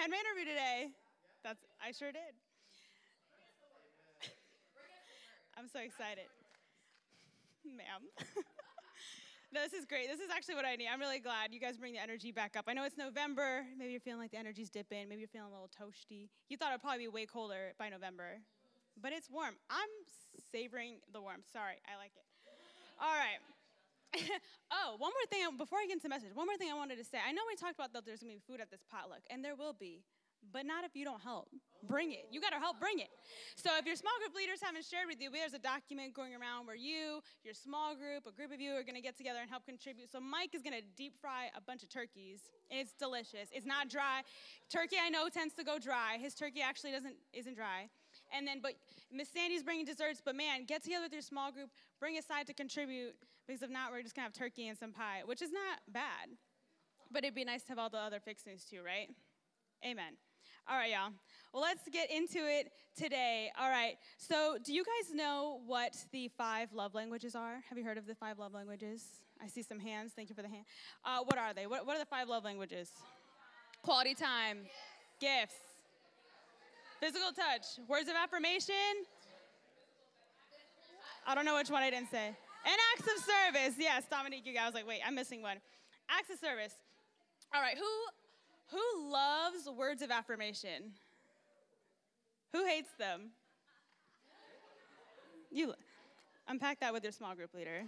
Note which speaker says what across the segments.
Speaker 1: My interview today. That's I sure did. I'm so excited. Ma'am. this is great. This is actually what I need. I'm really glad you guys bring the energy back up. I know it's November. Maybe you're feeling like the energy's dipping. Maybe you're feeling a little toasty. You thought it'd probably be way colder by November, but it's warm. I'm savoring the warmth. Sorry, I like it. All right. oh, one more thing before I get into the message. One more thing I wanted to say. I know we talked about that there's gonna be food at this potluck, and there will be, but not if you don't help. Bring it. You gotta help bring it. So if your small group leaders haven't shared with you, there's a document going around where you, your small group, a group of you are gonna get together and help contribute. So Mike is gonna deep fry a bunch of turkeys. It's delicious. It's not dry. Turkey I know tends to go dry. His turkey actually doesn't isn't dry. And then, but Miss Sandy's bringing desserts, but man, get together with your small group, bring a side to contribute, because if not, we're just gonna have turkey and some pie, which is not bad. But it'd be nice to have all the other fixings too, right? Amen. All right, y'all. Well, let's get into it today. All right. So, do you guys know what the five love languages are? Have you heard of the five love languages? I see some hands. Thank you for the hand. Uh, what are they? What, what are the five love languages? Quality time, gifts, physical touch, words of affirmation. I don't know which one I didn't say. And acts of service. Yes, Dominique, you guys. like, wait, I'm missing one. Acts of service. All right, who who loves words of affirmation? Who hates them? You unpack that with your small group leader.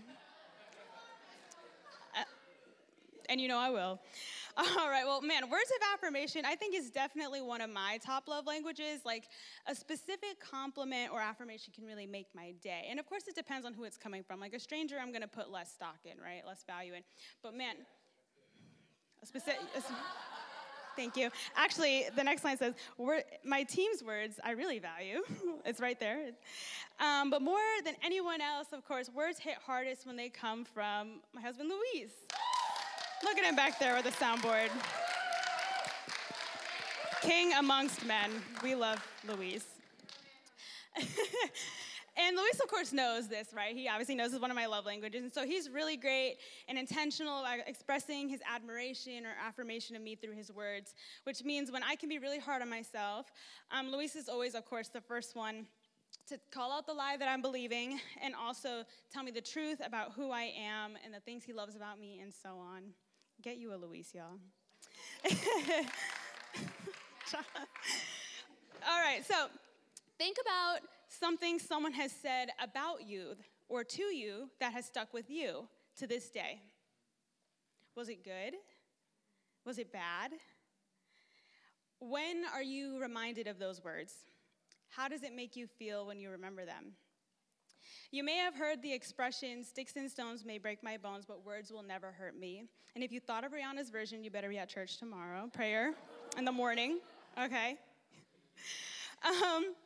Speaker 1: And you know I will. All right, well, man, words of affirmation, I think is definitely one of my top love languages. Like a specific compliment or affirmation can really make my day. And of course, it depends on who it's coming from. Like a stranger, I'm gonna put less stock in, right? Less value in. But man, a specific. Thank you. Actually, the next line says, My team's words I really value. it's right there. Um, but more than anyone else, of course, words hit hardest when they come from my husband, Luis. Look at him back there with the soundboard. King amongst men. We love Luis. And Luis, of course, knows this, right? He obviously knows it's one of my love languages. And so he's really great and intentional about expressing his admiration or affirmation of me through his words, which means when I can be really hard on myself, um, Luis is always, of course, the first one to call out the lie that I'm believing and also tell me the truth about who I am and the things he loves about me and so on. Get you a Luis, y'all. All right, so think about something someone has said about you or to you that has stuck with you to this day. Was it good? Was it bad? When are you reminded of those words? How does it make you feel when you remember them? You may have heard the expression, sticks and stones may break my bones, but words will never hurt me. And if you thought of Rihanna's version, you better be at church tomorrow. Prayer in the morning, okay? Um,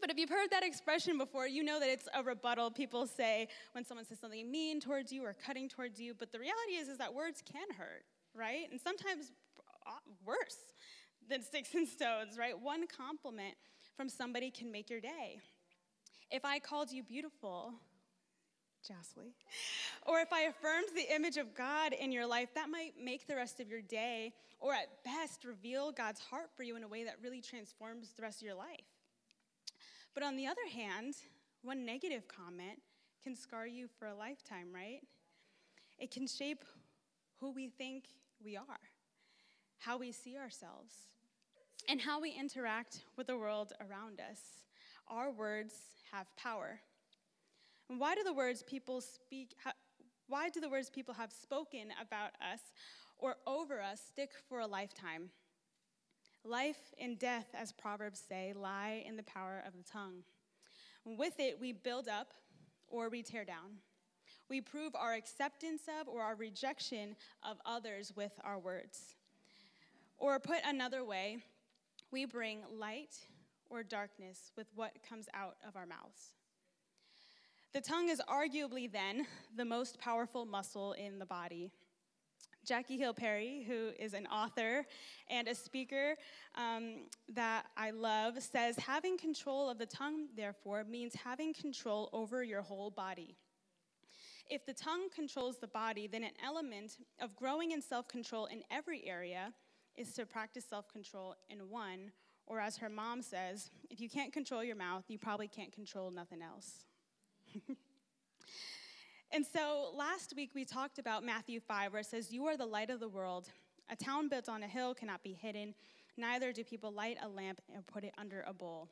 Speaker 1: but if you've heard that expression before, you know that it's a rebuttal. People say when someone says something mean towards you or cutting towards you, but the reality is, is that words can hurt, right? And sometimes uh, worse than sticks and stones, right? One compliment from somebody can make your day. If I called you beautiful, Jocelyn, or if I affirmed the image of God in your life, that might make the rest of your day, or at best, reveal God's heart for you in a way that really transforms the rest of your life. But on the other hand, one negative comment can scar you for a lifetime, right? It can shape who we think we are, how we see ourselves, and how we interact with the world around us. Our words have power. And why do the words people speak, why do the words people have spoken about us or over us stick for a lifetime? Life and death, as Proverbs say, lie in the power of the tongue. With it, we build up or we tear down. We prove our acceptance of or our rejection of others with our words. Or put another way, we bring light or darkness with what comes out of our mouths. The tongue is arguably then the most powerful muscle in the body. Jackie Hill Perry, who is an author and a speaker um, that I love, says having control of the tongue, therefore, means having control over your whole body. If the tongue controls the body, then an element of growing in self control in every area is to practice self control in one, or as her mom says, if you can't control your mouth, you probably can't control nothing else. and so last week we talked about Matthew 5, where it says, You are the light of the world. A town built on a hill cannot be hidden, neither do people light a lamp and put it under a bowl.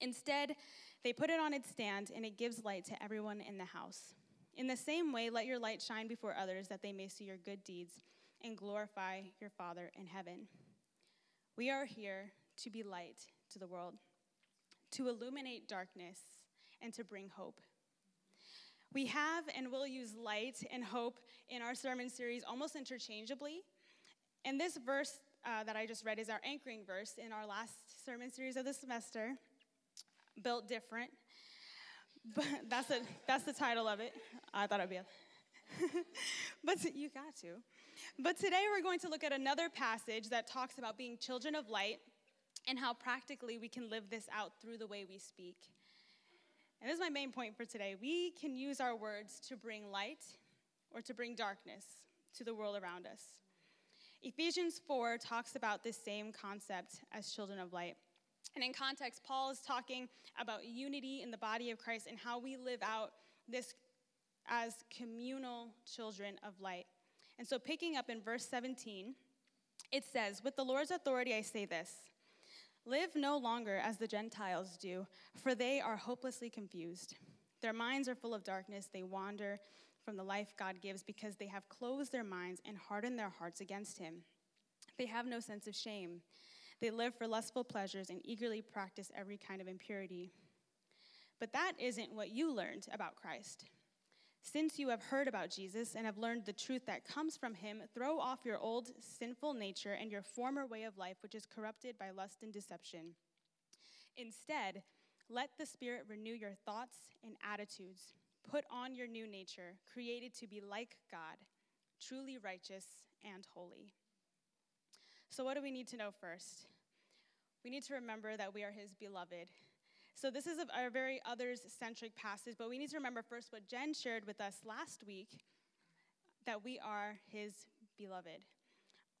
Speaker 1: Instead, they put it on its stand, and it gives light to everyone in the house. In the same way, let your light shine before others, that they may see your good deeds and glorify your Father in heaven. We are here to be light to the world, to illuminate darkness, and to bring hope. We have and will use light and hope in our sermon series almost interchangeably. And this verse uh, that I just read is our anchoring verse in our last sermon series of the semester, Built Different. But that's, a, that's the title of it. I thought it'd be. A, but you got to. But today we're going to look at another passage that talks about being children of light and how practically we can live this out through the way we speak. And this is my main point for today. We can use our words to bring light or to bring darkness to the world around us. Ephesians 4 talks about this same concept as children of light. And in context, Paul is talking about unity in the body of Christ and how we live out this as communal children of light. And so, picking up in verse 17, it says, With the Lord's authority, I say this Live no longer as the Gentiles do, for they are hopelessly confused. Their minds are full of darkness. They wander from the life God gives because they have closed their minds and hardened their hearts against Him. They have no sense of shame. They live for lustful pleasures and eagerly practice every kind of impurity. But that isn't what you learned about Christ. Since you have heard about Jesus and have learned the truth that comes from him, throw off your old sinful nature and your former way of life, which is corrupted by lust and deception. Instead, let the Spirit renew your thoughts and attitudes. Put on your new nature, created to be like God, truly righteous and holy. So, what do we need to know first? We need to remember that we are His beloved. So, this is a, very others centric passage, but we need to remember first what Jen shared with us last week that we are His beloved.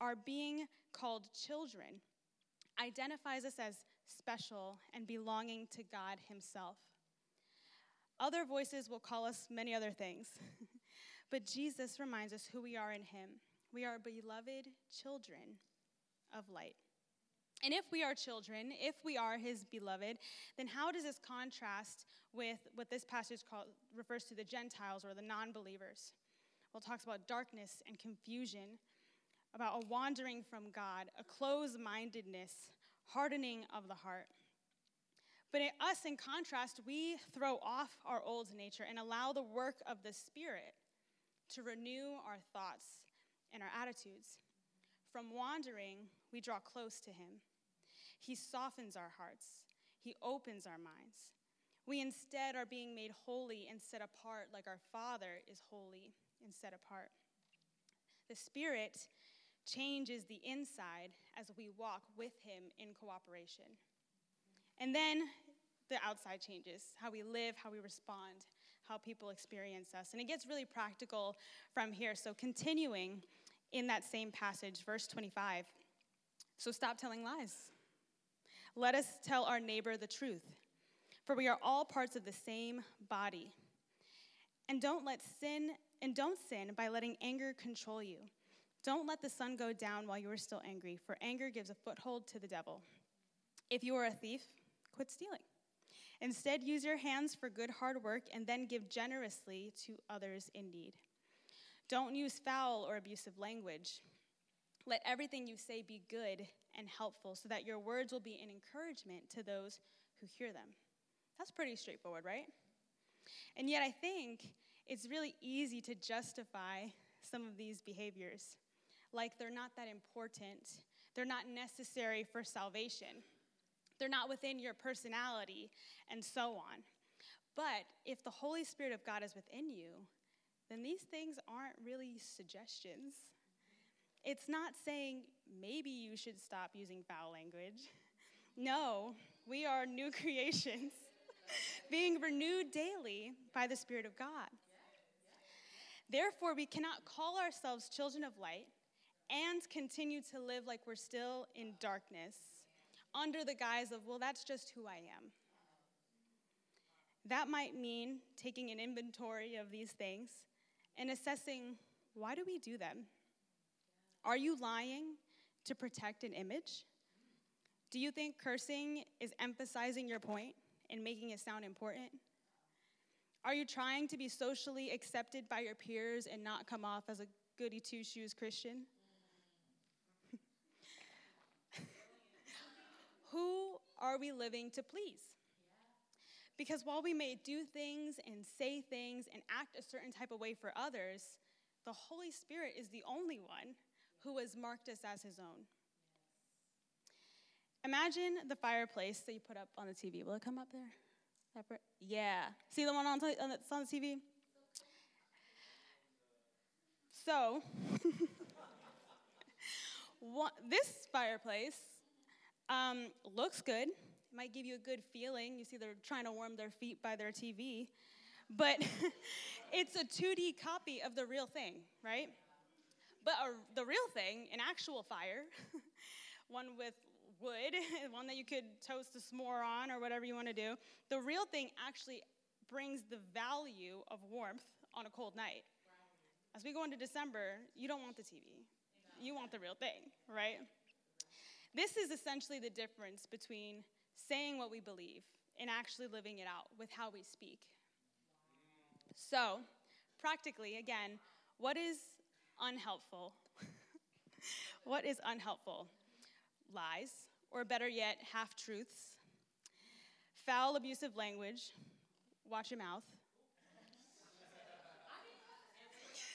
Speaker 1: Our being called children identifies us as special and belonging to God Himself. Other voices will call us many other things, but Jesus reminds us who we are in Him. We are beloved children of light. And if we are children, if we are his beloved, then how does this contrast with what this passage call, refers to the Gentiles or the non believers? Well, it talks about darkness and confusion, about a wandering from God, a closed mindedness, hardening of the heart. But in us, in contrast, we throw off our old nature and allow the work of the Spirit to renew our thoughts and our attitudes. From wandering, we draw close to Him. He softens our hearts, He opens our minds. We instead are being made holy and set apart, like our Father is holy and set apart. The Spirit changes the inside as we walk with Him in cooperation. And then the outside changes how we live, how we respond, how people experience us. And it gets really practical from here. So, continuing in that same passage, verse 25. So stop telling lies. Let us tell our neighbor the truth, for we are all parts of the same body. And don't let sin and don't sin by letting anger control you. Don't let the sun go down while you are still angry, for anger gives a foothold to the devil. If you are a thief, quit stealing. Instead, use your hands for good hard work and then give generously to others in need. Don't use foul or abusive language. Let everything you say be good and helpful so that your words will be an encouragement to those who hear them. That's pretty straightforward, right? And yet, I think it's really easy to justify some of these behaviors. Like they're not that important, they're not necessary for salvation, they're not within your personality, and so on. But if the Holy Spirit of God is within you, then these things aren't really suggestions. It's not saying maybe you should stop using foul language. No, we are new creations being renewed daily by the Spirit of God. Therefore, we cannot call ourselves children of light and continue to live like we're still in darkness under the guise of, well, that's just who I am. That might mean taking an inventory of these things and assessing why do we do them? Are you lying to protect an image? Do you think cursing is emphasizing your point and making it sound important? Are you trying to be socially accepted by your peers and not come off as a goody two shoes Christian? Who are we living to please? Because while we may do things and say things and act a certain type of way for others, the Holy Spirit is the only one who has marked us as his own. Imagine the fireplace that you put up on the TV. Will it come up there? Yeah. See the one on, on the TV? So, this fireplace um, looks good. It might give you a good feeling. You see, they're trying to warm their feet by their TV. But it's a 2D copy of the real thing, right? But a, the real thing, an actual fire, one with wood, one that you could toast a s'more on or whatever you want to do, the real thing actually brings the value of warmth on a cold night. As we go into December, you don't want the TV. You want the real thing, right? This is essentially the difference between saying what we believe and actually living it out with how we speak. So, practically, again, what is unhelpful? what is unhelpful? Lies, or better yet, half truths, foul, abusive language, watch your mouth,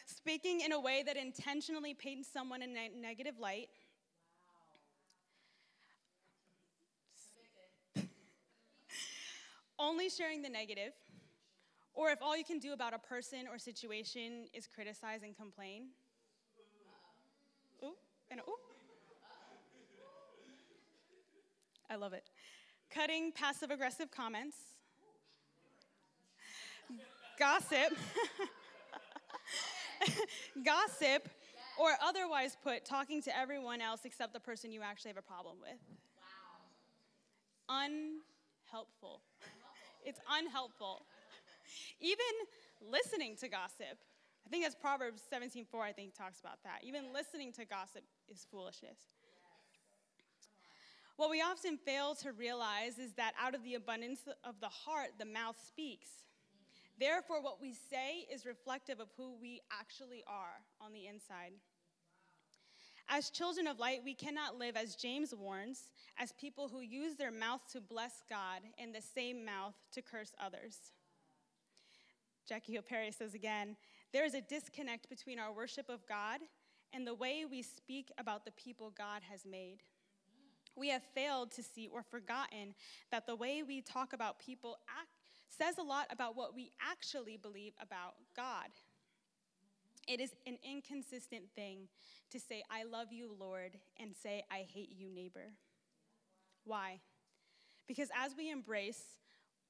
Speaker 1: speaking in a way that intentionally paints someone in a negative light only sharing the negative, or if all you can do about a person or situation is criticize and complain. And ooh. I love it. Cutting passive aggressive comments. Gossip. Gossip, or otherwise put, talking to everyone else except the person you actually have a problem with. Wow. Unhelpful. It's unhelpful. Even listening to gossip, I think that's Proverbs 17:4, I think talks about that. Even listening to gossip is foolishness. What we often fail to realize is that out of the abundance of the heart, the mouth speaks. Therefore, what we say is reflective of who we actually are on the inside. As children of light, we cannot live, as James warns, as people who use their mouth to bless God and the same mouth to curse others. Jackie Hill Perry says again there is a disconnect between our worship of God and the way we speak about the people God has made. We have failed to see or forgotten that the way we talk about people act, says a lot about what we actually believe about God. It is an inconsistent thing to say, I love you, Lord, and say, I hate you, neighbor. Why? Because as we embrace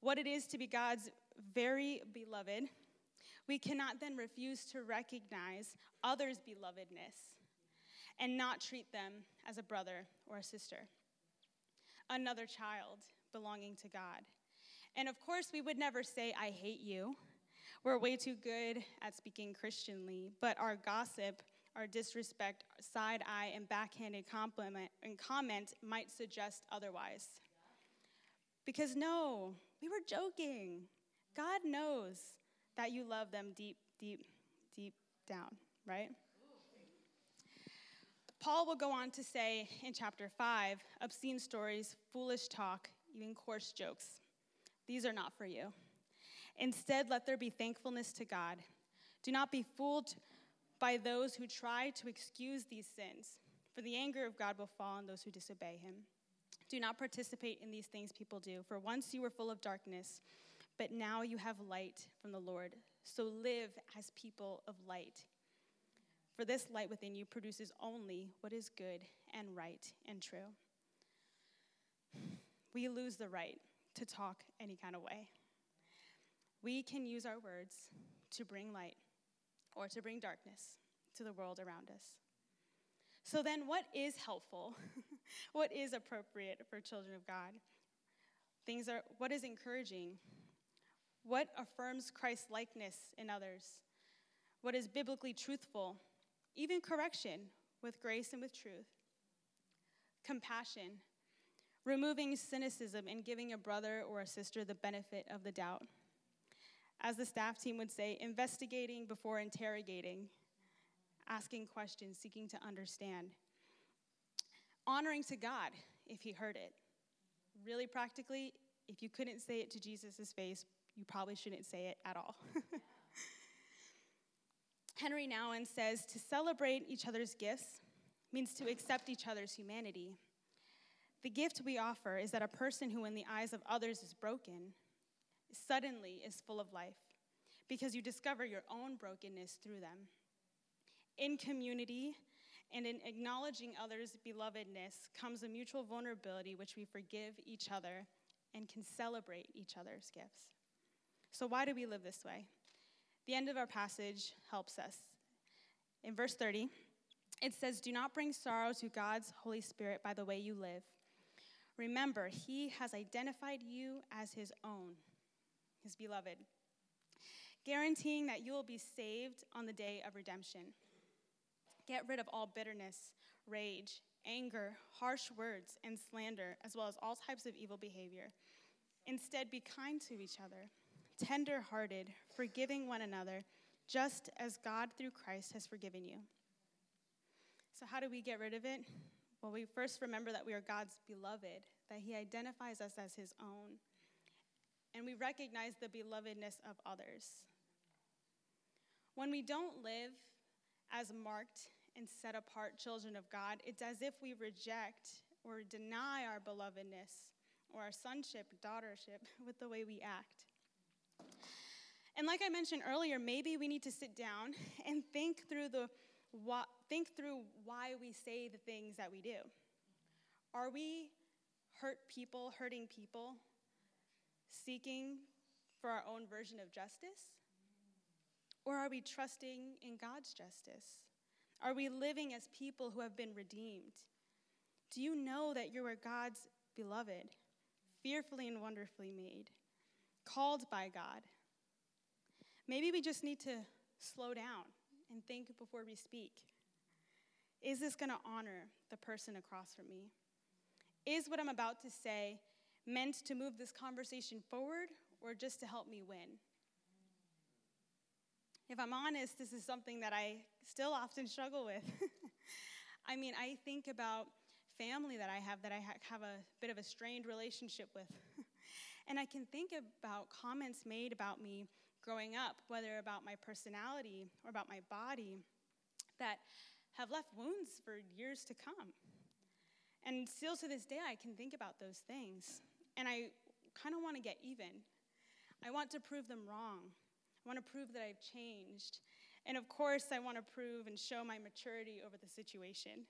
Speaker 1: what it is to be God's very beloved, we cannot then refuse to recognize others' belovedness and not treat them as a brother or a sister, another child belonging to God. And of course, we would never say, I hate you we're way too good at speaking Christianly, but our gossip, our disrespect, side eye, and backhanded compliment and comment might suggest otherwise. Because no, we were joking. God knows that you love them deep, deep, deep down, right? Paul will go on to say in chapter 5 obscene stories, foolish talk, even coarse jokes. These are not for you. Instead, let there be thankfulness to God. Do not be fooled by those who try to excuse these sins, for the anger of God will fall on those who disobey him. Do not participate in these things people do, for once you were full of darkness, but now you have light from the Lord. So live as people of light. For this light within you produces only what is good and right and true. We lose the right to talk any kind of way. We can use our words to bring light or to bring darkness to the world around us. So then, what is helpful? what is appropriate for children of God? Things are, what is encouraging? What affirms Christ's likeness in others? What is biblically truthful? Even correction with grace and with truth. Compassion, removing cynicism and giving a brother or a sister the benefit of the doubt. As the staff team would say, investigating before interrogating, asking questions, seeking to understand. Honoring to God if he heard it. Really practically, if you couldn't say it to Jesus' face, you probably shouldn't say it at all. Henri Nouwen says to celebrate each other's gifts means to accept each other's humanity. The gift we offer is that a person who, in the eyes of others, is broken, suddenly is full of life because you discover your own brokenness through them. In community and in acknowledging others' belovedness comes a mutual vulnerability which we forgive each other and can celebrate each other's gifts. So, why do we live this way? The end of our passage helps us. In verse 30, it says, Do not bring sorrow to God's Holy Spirit by the way you live. Remember, He has identified you as His own, His beloved, guaranteeing that you will be saved on the day of redemption. Get rid of all bitterness, rage, anger, harsh words, and slander, as well as all types of evil behavior. Instead, be kind to each other, tender hearted, forgiving one another, just as God through Christ has forgiven you. So, how do we get rid of it? Well, we first remember that we are God's beloved, that He identifies us as His own, and we recognize the belovedness of others. When we don't live as marked and set apart children of God, it's as if we reject or deny our belovedness or our sonship, daughtership with the way we act. And like I mentioned earlier, maybe we need to sit down and think through the think through why we say the things that we do. Are we hurt people, hurting people, seeking for our own version of justice? Or are we trusting in God's justice? Are we living as people who have been redeemed? Do you know that you are God's beloved, fearfully and wonderfully made, called by God? Maybe we just need to slow down and think before we speak. Is this going to honor the person across from me? Is what I'm about to say meant to move this conversation forward or just to help me win? If I'm honest, this is something that I still often struggle with. I mean, I think about family that I have that I have a bit of a strained relationship with. and I can think about comments made about me growing up, whether about my personality or about my body, that have left wounds for years to come. And still to this day, I can think about those things. And I kind of want to get even. I want to prove them wrong. I want to prove that I've changed. And of course, I want to prove and show my maturity over the situation.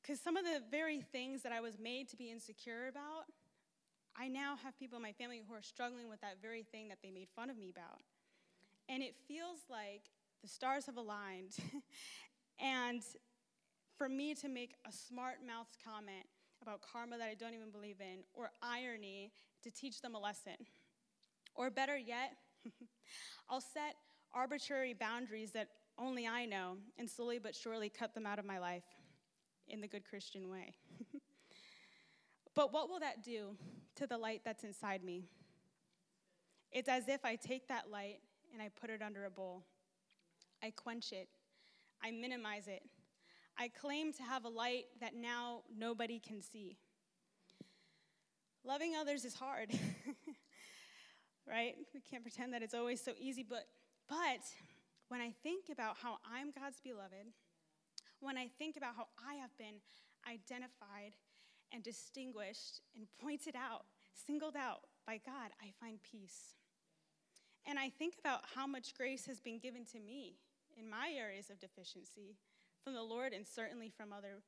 Speaker 1: Because some of the very things that I was made to be insecure about, I now have people in my family who are struggling with that very thing that they made fun of me about. And it feels like the stars have aligned. and for me to make a smart mouthed comment about karma that I don't even believe in, or irony to teach them a lesson. Or better yet, I'll set arbitrary boundaries that only I know and slowly but surely cut them out of my life in the good Christian way. but what will that do to the light that's inside me? It's as if I take that light and I put it under a bowl. I quench it, I minimize it. I claim to have a light that now nobody can see. Loving others is hard. right? We can't pretend that it's always so easy, but but when I think about how I'm God's beloved, when I think about how I have been identified and distinguished and pointed out, singled out by God, I find peace. And I think about how much grace has been given to me in my areas of deficiency from the Lord and certainly from other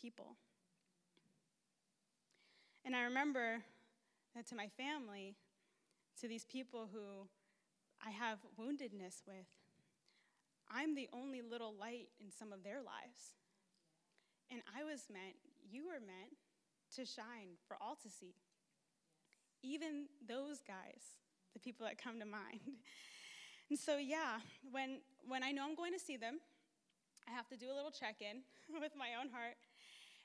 Speaker 1: people. And I remember that to my family, to these people who I have woundedness with, I'm the only little light in some of their lives. And I was meant, you were meant to shine for all to see. Even those guys, the people that come to mind. And so, yeah, when, when I know I'm going to see them, I have to do a little check in with my own heart.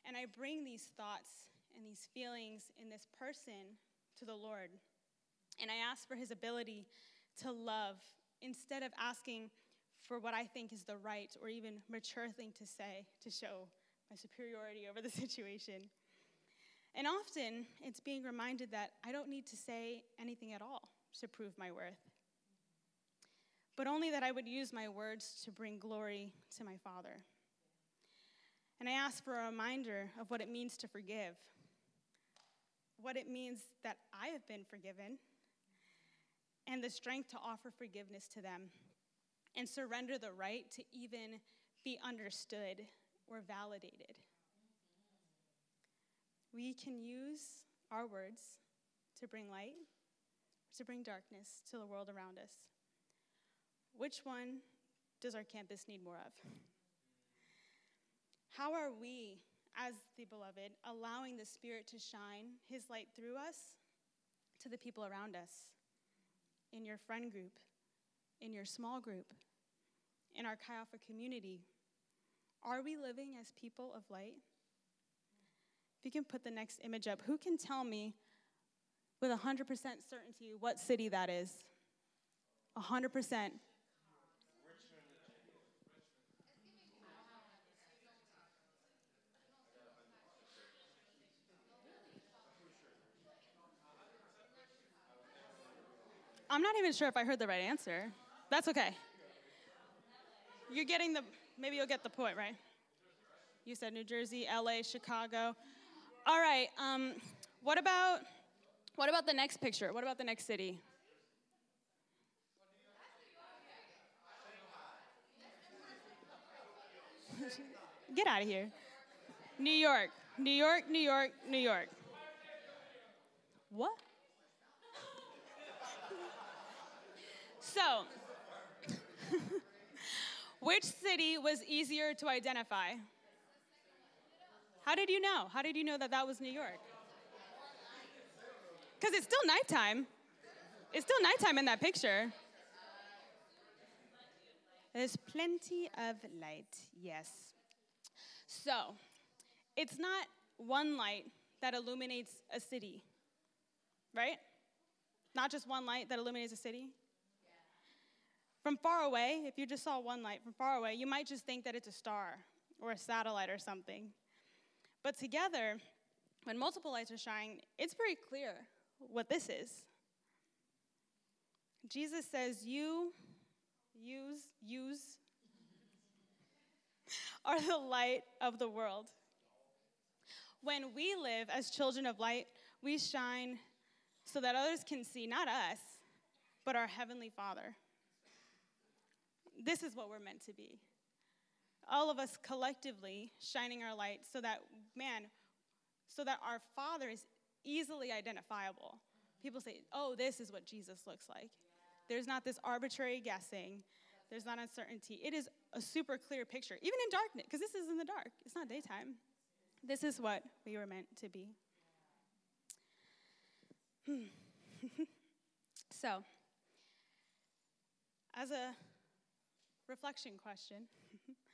Speaker 1: And I bring these thoughts and these feelings in this person to the Lord. And I ask for his ability to love instead of asking for what I think is the right or even mature thing to say to show my superiority over the situation. And often it's being reminded that I don't need to say anything at all to prove my worth but only that I would use my words to bring glory to my Father. And I ask for a reminder of what it means to forgive, what it means that I have been forgiven, and the strength to offer forgiveness to them, and surrender the right to even be understood or validated. We can use our words to bring light, to bring darkness to the world around us. Which one does our campus need more of? How are we, as the beloved, allowing the Spirit to shine His light through us to the people around us? In your friend group, in your small group, in our Chi Alpha community? Are we living as people of light? If you can put the next image up, who can tell me with 100% certainty what city that is? 100%. I'm not even sure if I heard the right answer. That's okay. You're getting the, maybe you'll get the point, right? You said New Jersey, LA, Chicago. All right, um, what about, what about the next picture? What about the next city? Get out of here. New York, New York, New York, New York. What? So, which city was easier to identify? How did you know? How did you know that that was New York? Because it's still nighttime. It's still nighttime in that picture. There's plenty of light, yes. So, it's not one light that illuminates a city, right? Not just one light that illuminates a city. From far away, if you just saw one light from far away, you might just think that it's a star or a satellite or something. But together, when multiple lights are shining, it's very clear what this is. Jesus says, You, use, use, are the light of the world. When we live as children of light, we shine so that others can see not us, but our Heavenly Father. This is what we're meant to be. All of us collectively shining our light so that, man, so that our Father is easily identifiable. People say, oh, this is what Jesus looks like. There's not this arbitrary guessing, there's not uncertainty. It is a super clear picture, even in darkness, because this is in the dark, it's not daytime. This is what we were meant to be. Hmm. so, as a reflection question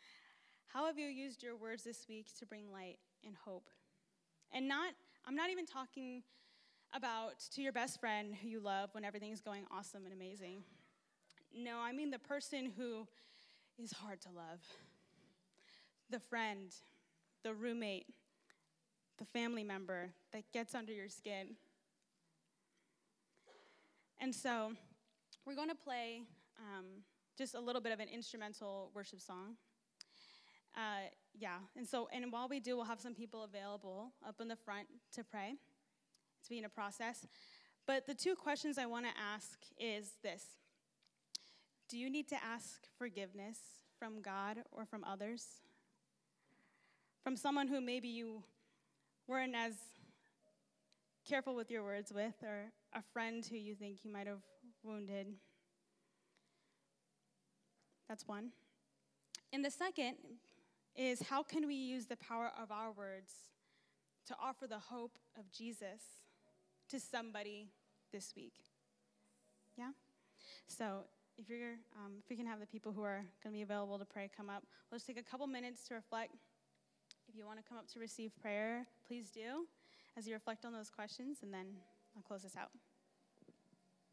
Speaker 1: How have you used your words this week to bring light and hope? And not, I'm not even talking about to your best friend who you love when everything's going awesome and amazing. No, I mean the person who is hard to love the friend, the roommate, the family member that gets under your skin. And so we're going to play um, just a little bit of an instrumental worship song. Uh, yeah, and so, and while we do, we'll have some people available up in the front to pray. It's being a process. But the two questions I want to ask is this Do you need to ask forgiveness from God or from others? From someone who maybe you weren't as careful with your words with, or a friend who you think you might have wounded? That's one. And the second is how can we use the power of our words to offer the hope of Jesus to somebody this week? Yeah? So if you're, um, if we can have the people who are going to be available to pray come up, we'll just take a couple minutes to reflect. If you want to come up to receive prayer, please do as you reflect on those questions, and then I'll close this out.